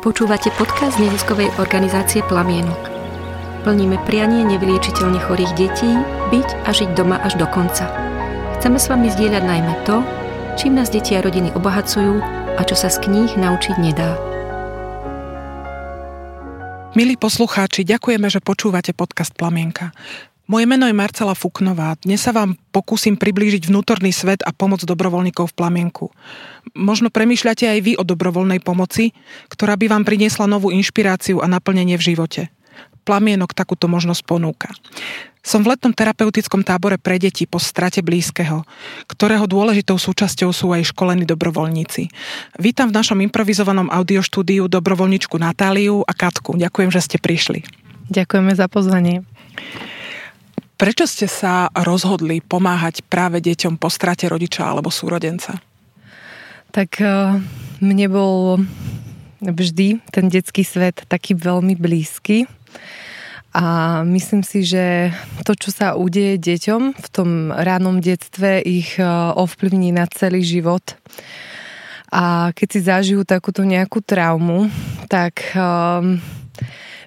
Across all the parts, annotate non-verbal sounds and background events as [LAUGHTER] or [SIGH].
Počúvate podcast neziskovej organizácie Plamienok. Plníme prianie nevyliečiteľne chorých detí byť a žiť doma až do konca. Chceme s vami zdieľať najmä to, čím nás deti a rodiny obohacujú a čo sa z kníh naučiť nedá. Milí poslucháči, ďakujeme, že počúvate podcast Plamienka. Moje meno je Marcela Fuknová. Dnes sa vám pokúsim priblížiť vnútorný svet a pomoc dobrovoľníkov v plamienku. Možno premýšľate aj vy o dobrovoľnej pomoci, ktorá by vám priniesla novú inšpiráciu a naplnenie v živote. Plamienok takúto možnosť ponúka. Som v letnom terapeutickom tábore pre deti po strate blízkeho, ktorého dôležitou súčasťou sú aj školení dobrovoľníci. Vítam v našom improvizovanom audioštúdiu dobrovoľničku Natáliu a Katku. Ďakujem, že ste prišli. Ďakujeme za pozvanie. Prečo ste sa rozhodli pomáhať práve deťom po strate rodiča alebo súrodenca? Tak eh, mne bol vždy ten detský svet taký veľmi blízky. A myslím si, že to, čo sa udeje deťom v tom ránom detstve, ich eh, ovplyvní na celý život. A keď si zažijú takúto nejakú traumu, tak um,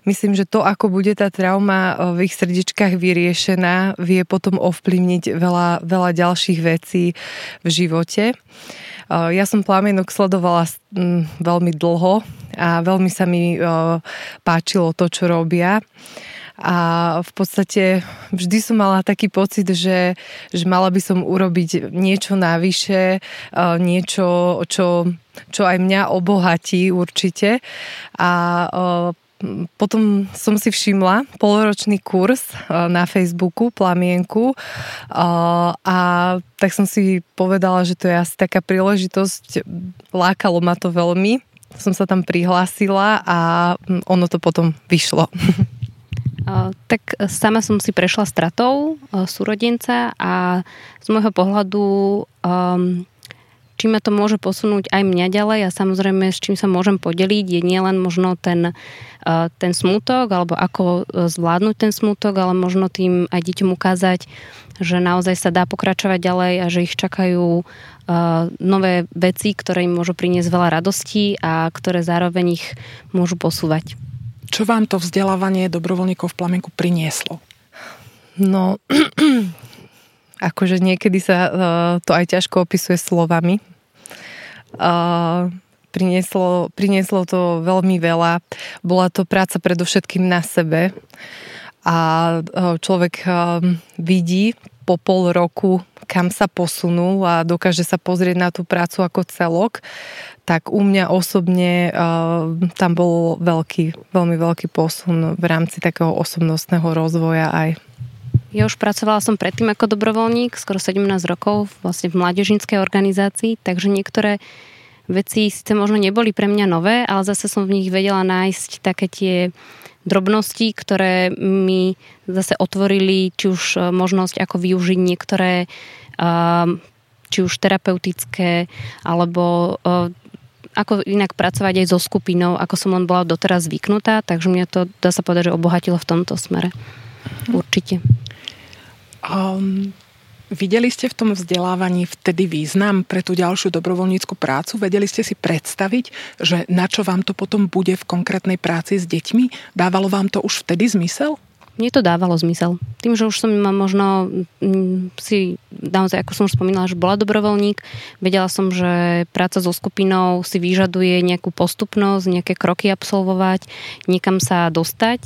myslím, že to, ako bude tá trauma eh, v ich srdiečkách vyriešená, vie potom ovplyvniť veľa, veľa ďalších vecí v živote. Eh, ja som plamienok sledovala mm, veľmi dlho a veľmi sa mi eh, páčilo to, čo robia. A v podstate vždy som mala taký pocit, že, že mala by som urobiť niečo navyše, niečo, čo, čo aj mňa obohatí určite. A potom som si všimla poloročný kurz e, na Facebooku, Plamienku e, a tak som si povedala, že to je asi taká príležitosť, lákalo ma to veľmi, som sa tam prihlásila a ono to potom vyšlo. [LAUGHS] Tak sama som si prešla stratou súrodenca a z môjho pohľadu um, čím ma to môže posunúť aj mňa ďalej a samozrejme s čím sa môžem podeliť je nielen možno ten, eh, ten smútok alebo ako eh, zvládnuť ten smútok, ale možno tým aj deťom ukázať, že naozaj sa dá pokračovať ďalej a že ich čakajú eh, nové veci, ktoré im môžu priniesť veľa radostí a ktoré zároveň ich môžu posúvať. Čo vám to vzdelávanie dobrovoľníkov v plamenku prinieslo? No, [CLEARS THROAT] akože niekedy sa to aj ťažko opisuje slovami, prinieslo, prinieslo to veľmi veľa. Bola to práca predovšetkým na sebe a človek vidí po pol roku, kam sa posunul a dokáže sa pozrieť na tú prácu ako celok, tak u mňa osobne tam bol veľký, veľmi veľký posun v rámci takého osobnostného rozvoja aj. Ja už pracovala som predtým ako dobrovoľník, skoro 17 rokov vlastne v mládežníckej organizácii, takže niektoré veci síce možno neboli pre mňa nové, ale zase som v nich vedela nájsť také tie drobnosti, ktoré mi zase otvorili či už e, možnosť, ako využiť niektoré e, či už terapeutické alebo e, ako inak pracovať aj so skupinou, ako som len bola doteraz zvyknutá, takže mňa to, dá sa povedať, že obohatilo v tomto smere. Určite. Um, videli ste v tom vzdelávaní vtedy význam pre tú ďalšiu dobrovoľníckú prácu? Vedeli ste si predstaviť, že na čo vám to potom bude v konkrétnej práci s deťmi? Dávalo vám to už vtedy zmysel? Mne to dávalo zmysel. Tým, že už som možno mm, si, naozaj, ako som už spomínala, že bola dobrovoľník, vedela som, že práca so skupinou si vyžaduje nejakú postupnosť, nejaké kroky absolvovať, niekam sa dostať.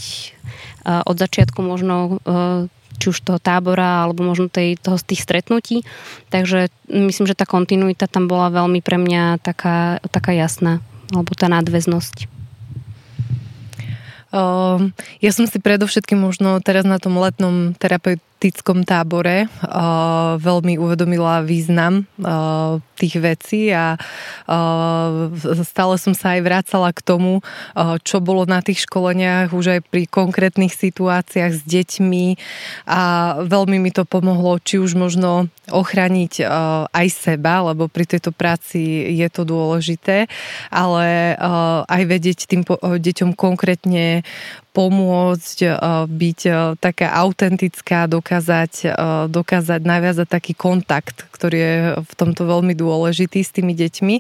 Od začiatku možno e, či už toho tábora, alebo možno tej, toho, z tých stretnutí. Takže myslím, že tá kontinuita tam bola veľmi pre mňa taká, taká jasná, alebo tá nadväznosť. Uh, ja som si predovšetkým možno teraz na tom letnom terapeutickom tábore uh, veľmi uvedomila význam uh, tých vecí a uh, stále som sa aj vracala k tomu, uh, čo bolo na tých školeniach už aj pri konkrétnych situáciách s deťmi a veľmi mi to pomohlo, či už možno ochrániť uh, aj seba, lebo pri tejto práci je to dôležité, ale uh, aj vedieť tým po- deťom konkrétne pomôcť, byť taká autentická, dokázať dokázať, dokázať naviazať taký kontakt, ktorý je v tomto veľmi dôležitý s tými deťmi.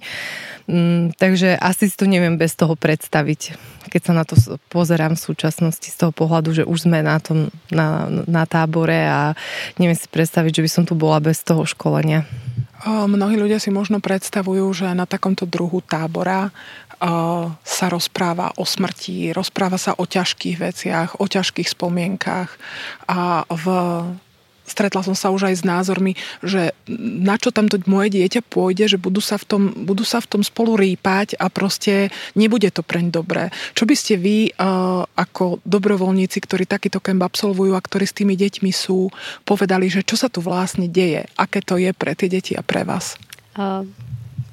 Mm, takže asi si to neviem bez toho predstaviť, keď sa na to pozerám v súčasnosti z toho pohľadu, že už sme na tom na, na tábore a neviem si predstaviť, že by som tu bola bez toho školenia. Mnohí ľudia si možno predstavujú, že na takomto druhu tábora sa rozpráva o smrti, rozpráva sa o ťažkých veciach, o ťažkých spomienkách a v stretla som sa už aj s názormi, že na čo tam to moje dieťa pôjde, že budú sa v tom, budú sa v tom spolu rýpať a proste nebude to preň dobré. Čo by ste vy uh, ako dobrovoľníci, ktorí takýto kemp absolvujú a ktorí s tými deťmi sú, povedali, že čo sa tu vlastne deje, aké to je pre tie deti a pre vás? Uh,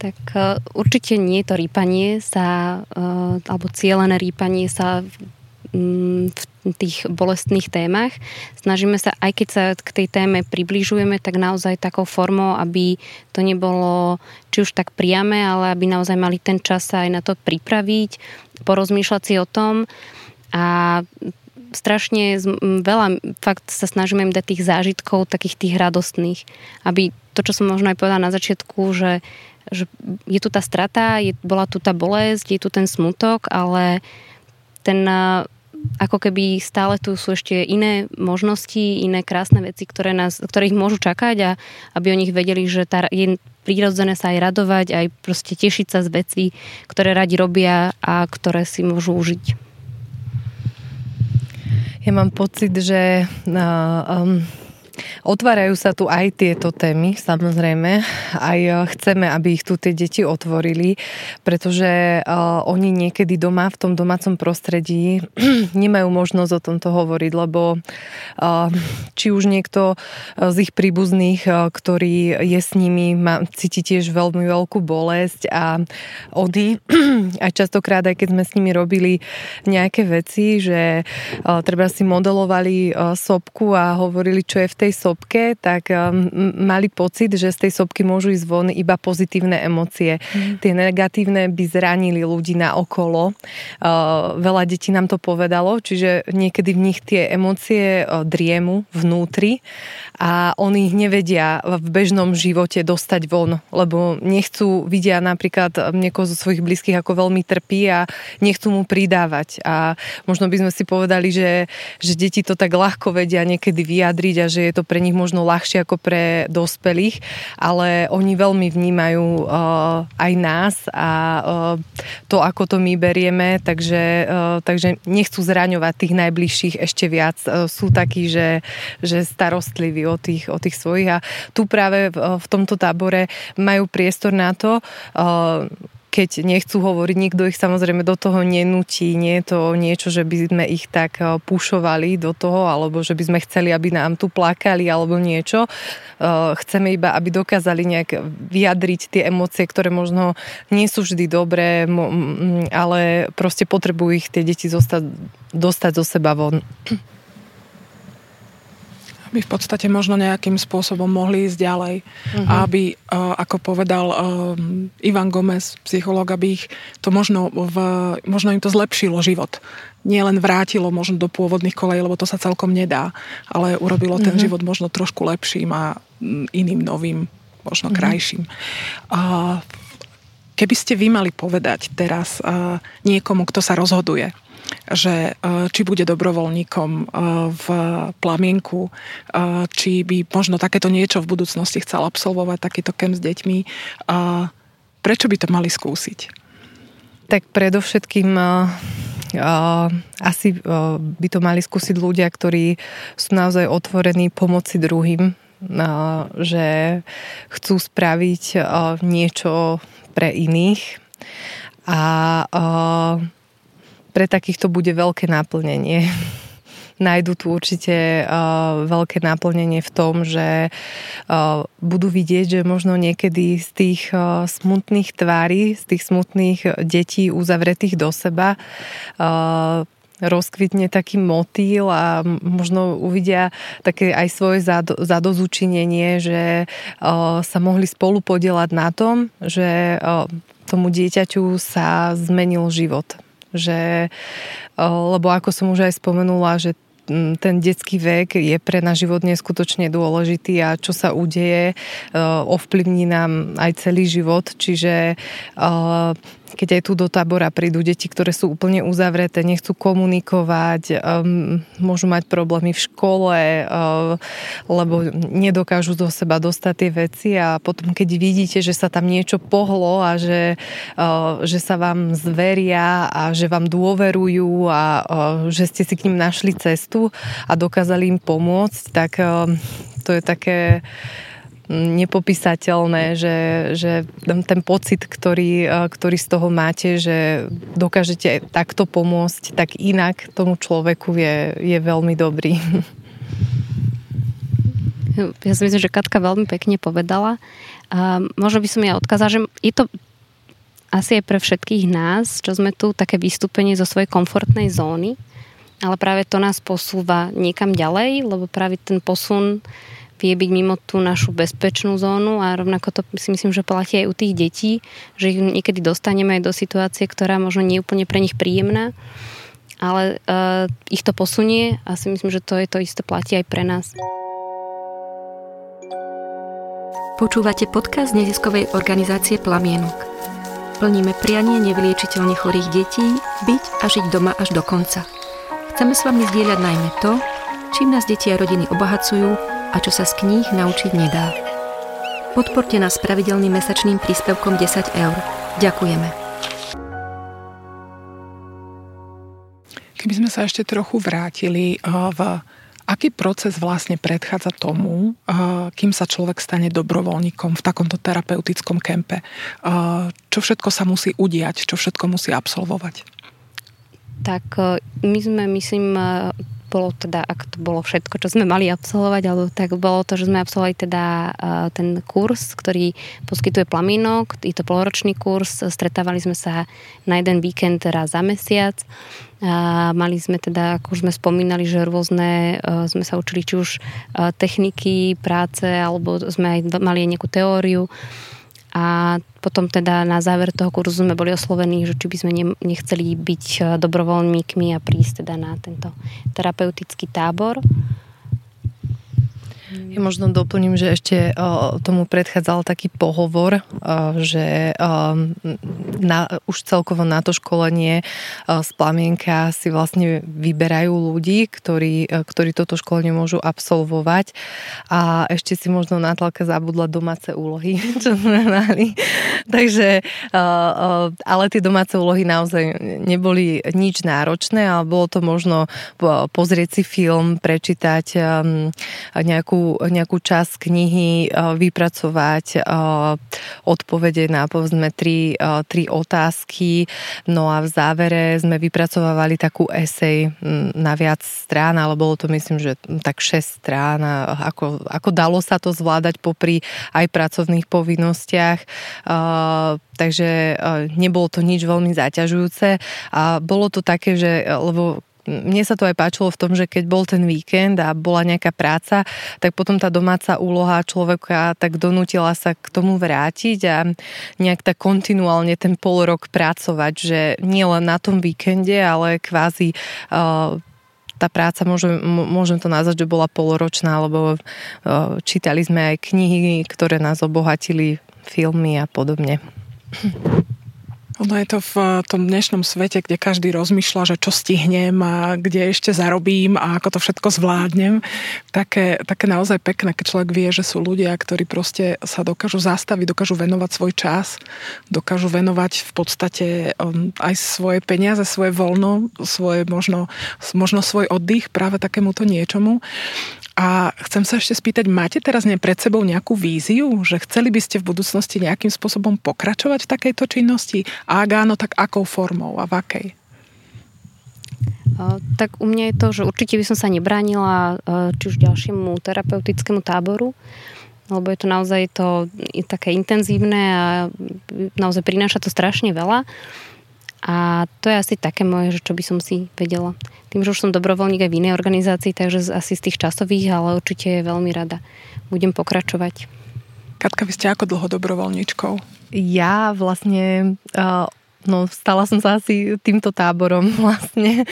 tak uh, určite nie to rýpanie sa, uh, alebo cieľené rýpanie sa Mm, v tých bolestných témach. Snažíme sa, aj keď sa k tej téme približujeme, tak naozaj takou formou, aby to nebolo či už tak priame, ale aby naozaj mali ten čas sa aj na to pripraviť, porozmýšľať si o tom a strašne veľa fakt sa snažíme im dať tých zážitkov, takých tých radostných, aby to, čo som možno aj povedala na začiatku, že, že je tu tá strata, je, bola tu tá bolesť, je tu ten smutok, ale ten ako keby stále tu sú ešte iné možnosti, iné krásne veci, ktoré, nás, ktoré ich môžu čakať a aby o nich vedeli, že tá, je prirodzené sa aj radovať, aj proste tešiť sa z vecí, ktoré radi robia a ktoré si môžu užiť. Ja mám pocit, že uh, um, Otvárajú sa tu aj tieto témy, samozrejme. Aj e, chceme, aby ich tu tie deti otvorili, pretože uh, oni niekedy doma, v tom domácom prostredí, [CLEARS THROAT] nemajú možnosť o tomto hovoriť, lebo uh, či už niekto z ich príbuzných, ktorý je s nimi, má, cíti tiež veľmi veľkú bolesť a ody, [CLEARS THROAT] aj častokrát, aj keď sme s nimi robili nejaké veci, že treba si modelovali sopku a hovorili, čo je v tej tej sopke, tak um, mali pocit, že z tej sopky môžu ísť von iba pozitívne emócie. Mm. Tie negatívne by zranili ľudí na okolo. Uh, veľa detí nám to povedalo, čiže niekedy v nich tie emócie uh, driemu vnútri a oni ich nevedia v bežnom živote dostať von, lebo nechcú, vidia napríklad niekoho zo svojich blízkych ako veľmi trpí a nechcú mu pridávať. A možno by sme si povedali, že, že deti to tak ľahko vedia niekedy vyjadriť a že je to pre nich možno ľahšie ako pre dospelých, ale oni veľmi vnímajú uh, aj nás a uh, to, ako to my berieme, takže, uh, takže nechcú zraňovať tých najbližších ešte viac. Uh, sú takí, že, že starostliví o tých, o tých svojich a tu práve v, v tomto tábore majú priestor na to, uh, keď nechcú hovoriť, nikto ich samozrejme do toho nenutí, nie je to niečo, že by sme ich tak eh, pušovali do toho, alebo že by sme chceli, aby nám tu plakali, alebo niečo. Eh, chceme iba, aby dokázali nejak vyjadriť tie emócie, ktoré možno nie sú vždy dobré, ale proste potrebujú ich tie deti zostať, dostať zo seba von by v podstate možno nejakým spôsobom mohli ísť ďalej. Uh-huh. Aby, ako povedal Ivan Gomez, psychológ, aby ich to možno, v, možno im to zlepšilo život. Nie len vrátilo možno do pôvodných kolejí, lebo to sa celkom nedá, ale urobilo ten uh-huh. život možno trošku lepším a iným novým, možno uh-huh. krajším. A keby ste vy mali povedať teraz niekomu, kto sa rozhoduje že e, či bude dobrovoľníkom e, v plamienku, e, či by možno takéto niečo v budúcnosti chcel absolvovať, takýto kem s deťmi. Prečo by to mali skúsiť? Tak predovšetkým asi by to mali skúsiť ľudia, ktorí sú naozaj otvorení pomoci druhým, že chcú spraviť niečo pre iných a pre takýchto bude veľké naplnenie. [LAUGHS] Nájdu tu určite uh, veľké naplnenie v tom, že uh, budú vidieť, že možno niekedy z tých uh, smutných tvári, z tých smutných detí uzavretých do seba uh, rozkvitne taký motýl a možno uvidia také aj svoje zadozučinenie, že uh, sa mohli spolu podielať na tom, že uh, tomu dieťaťu sa zmenil život že, lebo ako som už aj spomenula, že ten detský vek je pre náš život neskutočne dôležitý a čo sa udeje, ovplyvní nám aj celý život, čiže keď aj tu do tábora prídu deti, ktoré sú úplne uzavreté, nechcú komunikovať, um, môžu mať problémy v škole, uh, lebo nedokážu do seba dostať tie veci. A potom, keď vidíte, že sa tam niečo pohlo a že, uh, že sa vám zveria a že vám dôverujú a uh, že ste si k ním našli cestu a dokázali im pomôcť, tak uh, to je také nepopísateľné, že, že ten pocit, ktorý, e, ktorý z toho máte, že dokážete takto pomôcť, tak inak tomu človeku je, je veľmi dobrý. Ja si myslím, že Katka veľmi pekne povedala. A možno by som ja odkázala, že je to asi aj pre všetkých nás, čo sme tu, také vystúpenie zo svojej komfortnej zóny, ale práve to nás posúva niekam ďalej, lebo práve ten posun vie byť mimo tú našu bezpečnú zónu a rovnako to si myslím, že platí aj u tých detí, že ich niekedy dostaneme aj do situácie, ktorá možno nie je úplne pre nich príjemná, ale uh, ich to posunie a si myslím, že to je to isté platí aj pre nás. Počúvate podcast neziskovej organizácie Plamienok. Plníme prianie nevyliečiteľne chorých detí, byť a žiť doma až do konca. Chceme s vami zdieľať najmä to, čím nás deti a rodiny obohacujú a čo sa z kníh naučiť nedá. Podporte nás pravidelným mesačným príspevkom 10 eur. Ďakujeme. Keby sme sa ešte trochu vrátili eh, v aký proces vlastne predchádza tomu, eh, kým sa človek stane dobrovoľníkom v takomto terapeutickom kempe? Eh, čo všetko sa musí udiať, čo všetko musí absolvovať? Tak my sme, myslím, bolo teda, ak to bolo všetko, čo sme mali absolvovať, alebo tak bolo to, že sme absolvovali teda ten kurz, ktorý poskytuje Plamínok, je to poloročný kurz, stretávali sme sa na jeden víkend raz za mesiac. A mali sme teda, ako už sme spomínali, že rôzne, sme sa učili či už techniky práce, alebo sme aj mali aj nejakú teóriu a potom teda na záver toho kurzu sme boli oslovení, že či by sme nechceli byť e, dobrovoľníkmi a prísť teda na tento terapeutický tábor. Ja možno doplním, že ešte o, tomu predchádzal taký pohovor, o, že o, na, už celkovo na to školenie o, z plamienka si vlastne vyberajú ľudí, ktorí, o, ktorí toto školenie môžu absolvovať a ešte si možno Natálka zabudla domáce úlohy, [LAUGHS] čo sme mali. Takže, o, o, ale tie domáce úlohy naozaj neboli nič náročné, ale bolo to možno pozrieť si film, prečítať um, nejakú nejakú časť knihy eh, vypracovať eh, odpovede na povedzme tri, eh, tri otázky. No a v závere sme vypracovávali takú esej hm, na viac strán, ale bolo to myslím, že tak 6 strán, ako, ako dalo sa to zvládať popri aj pracovných povinnostiach. Takže nebolo to nič veľmi zaťažujúce a bolo to také, že lebo mne sa to aj páčilo v tom, že keď bol ten víkend a bola nejaká práca, tak potom tá domáca úloha človeka tak donútila sa k tomu vrátiť a nejak tak kontinuálne ten pol rok pracovať, že nie len na tom víkende, ale kvázi uh, tá práca, môžem, môžem to nazvať, že bola poloročná, lebo uh, čítali sme aj knihy, ktoré nás obohatili, filmy a podobne. Ono je to v eh, tom dnešnom svete, kde každý rozmýšľa, že čo stihnem a kde ešte zarobím a ako to všetko zvládnem. Také, také naozaj pekné, keď človek vie, že sú ľudia, ktorí proste sa dokážu zastaviť, dokážu venovať svoj čas, dokážu venovať v podstate um, aj svoje peniaze, svoje voľno, svoje možno, možno svoj oddych práve takémuto niečomu. A chcem sa ešte spýtať, máte teraz ne pred sebou nejakú víziu, že chceli by ste v budúcnosti nejakým spôsobom pokračovať v takejto činnosti? A ak áno, tak akou formou a v akej? Tak u mňa je to, že určite by som sa nebránila či už ďalšiemu terapeutickému táboru, lebo je to naozaj to je také intenzívne a naozaj prináša to strašne veľa. A to je asi také moje, že čo by som si vedela. Tým, že už som dobrovoľník aj v inej organizácii, takže asi z tých časových, ale určite je veľmi rada. Budem pokračovať. Katka, vy ste ako dlho dobrovoľníčkou? Ja vlastne uh, no stala som sa asi týmto táborom [LAUGHS] vlastne,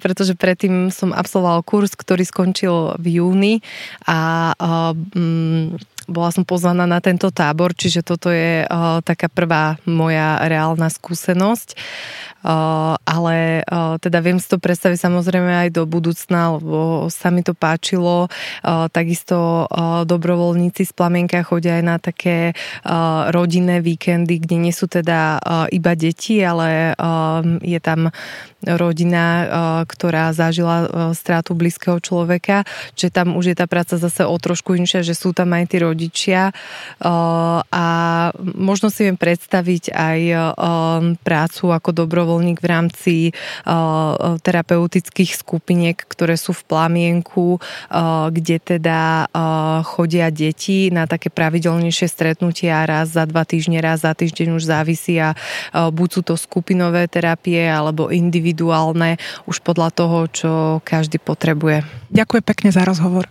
pretože predtým som absolvoval kurz, ktorý skončil v júni a um, bola som pozvaná na tento tábor, čiže toto je uh, taká prvá moja reálna skúsenosť. Uh, ale uh, teda viem si to predstaviť samozrejme aj do budúcna, lebo sa mi to páčilo. Uh, takisto uh, dobrovoľníci z Plamienka chodia aj na také uh, rodinné víkendy, kde nie sú teda uh, iba deti, ale uh, je tam rodina, ktorá zažila strátu blízkeho človeka, že tam už je tá práca zase o trošku inšia, že sú tam aj tí rodičia a možno si viem predstaviť aj prácu ako dobrovoľník v rámci terapeutických skupiniek, ktoré sú v plamienku, kde teda chodia deti na také pravidelnejšie stretnutia raz za dva týždne, raz za týždeň už závisí a buď sú to skupinové terapie alebo individuálne, už podľa toho, čo každý potrebuje. Ďakujem pekne za rozhovor.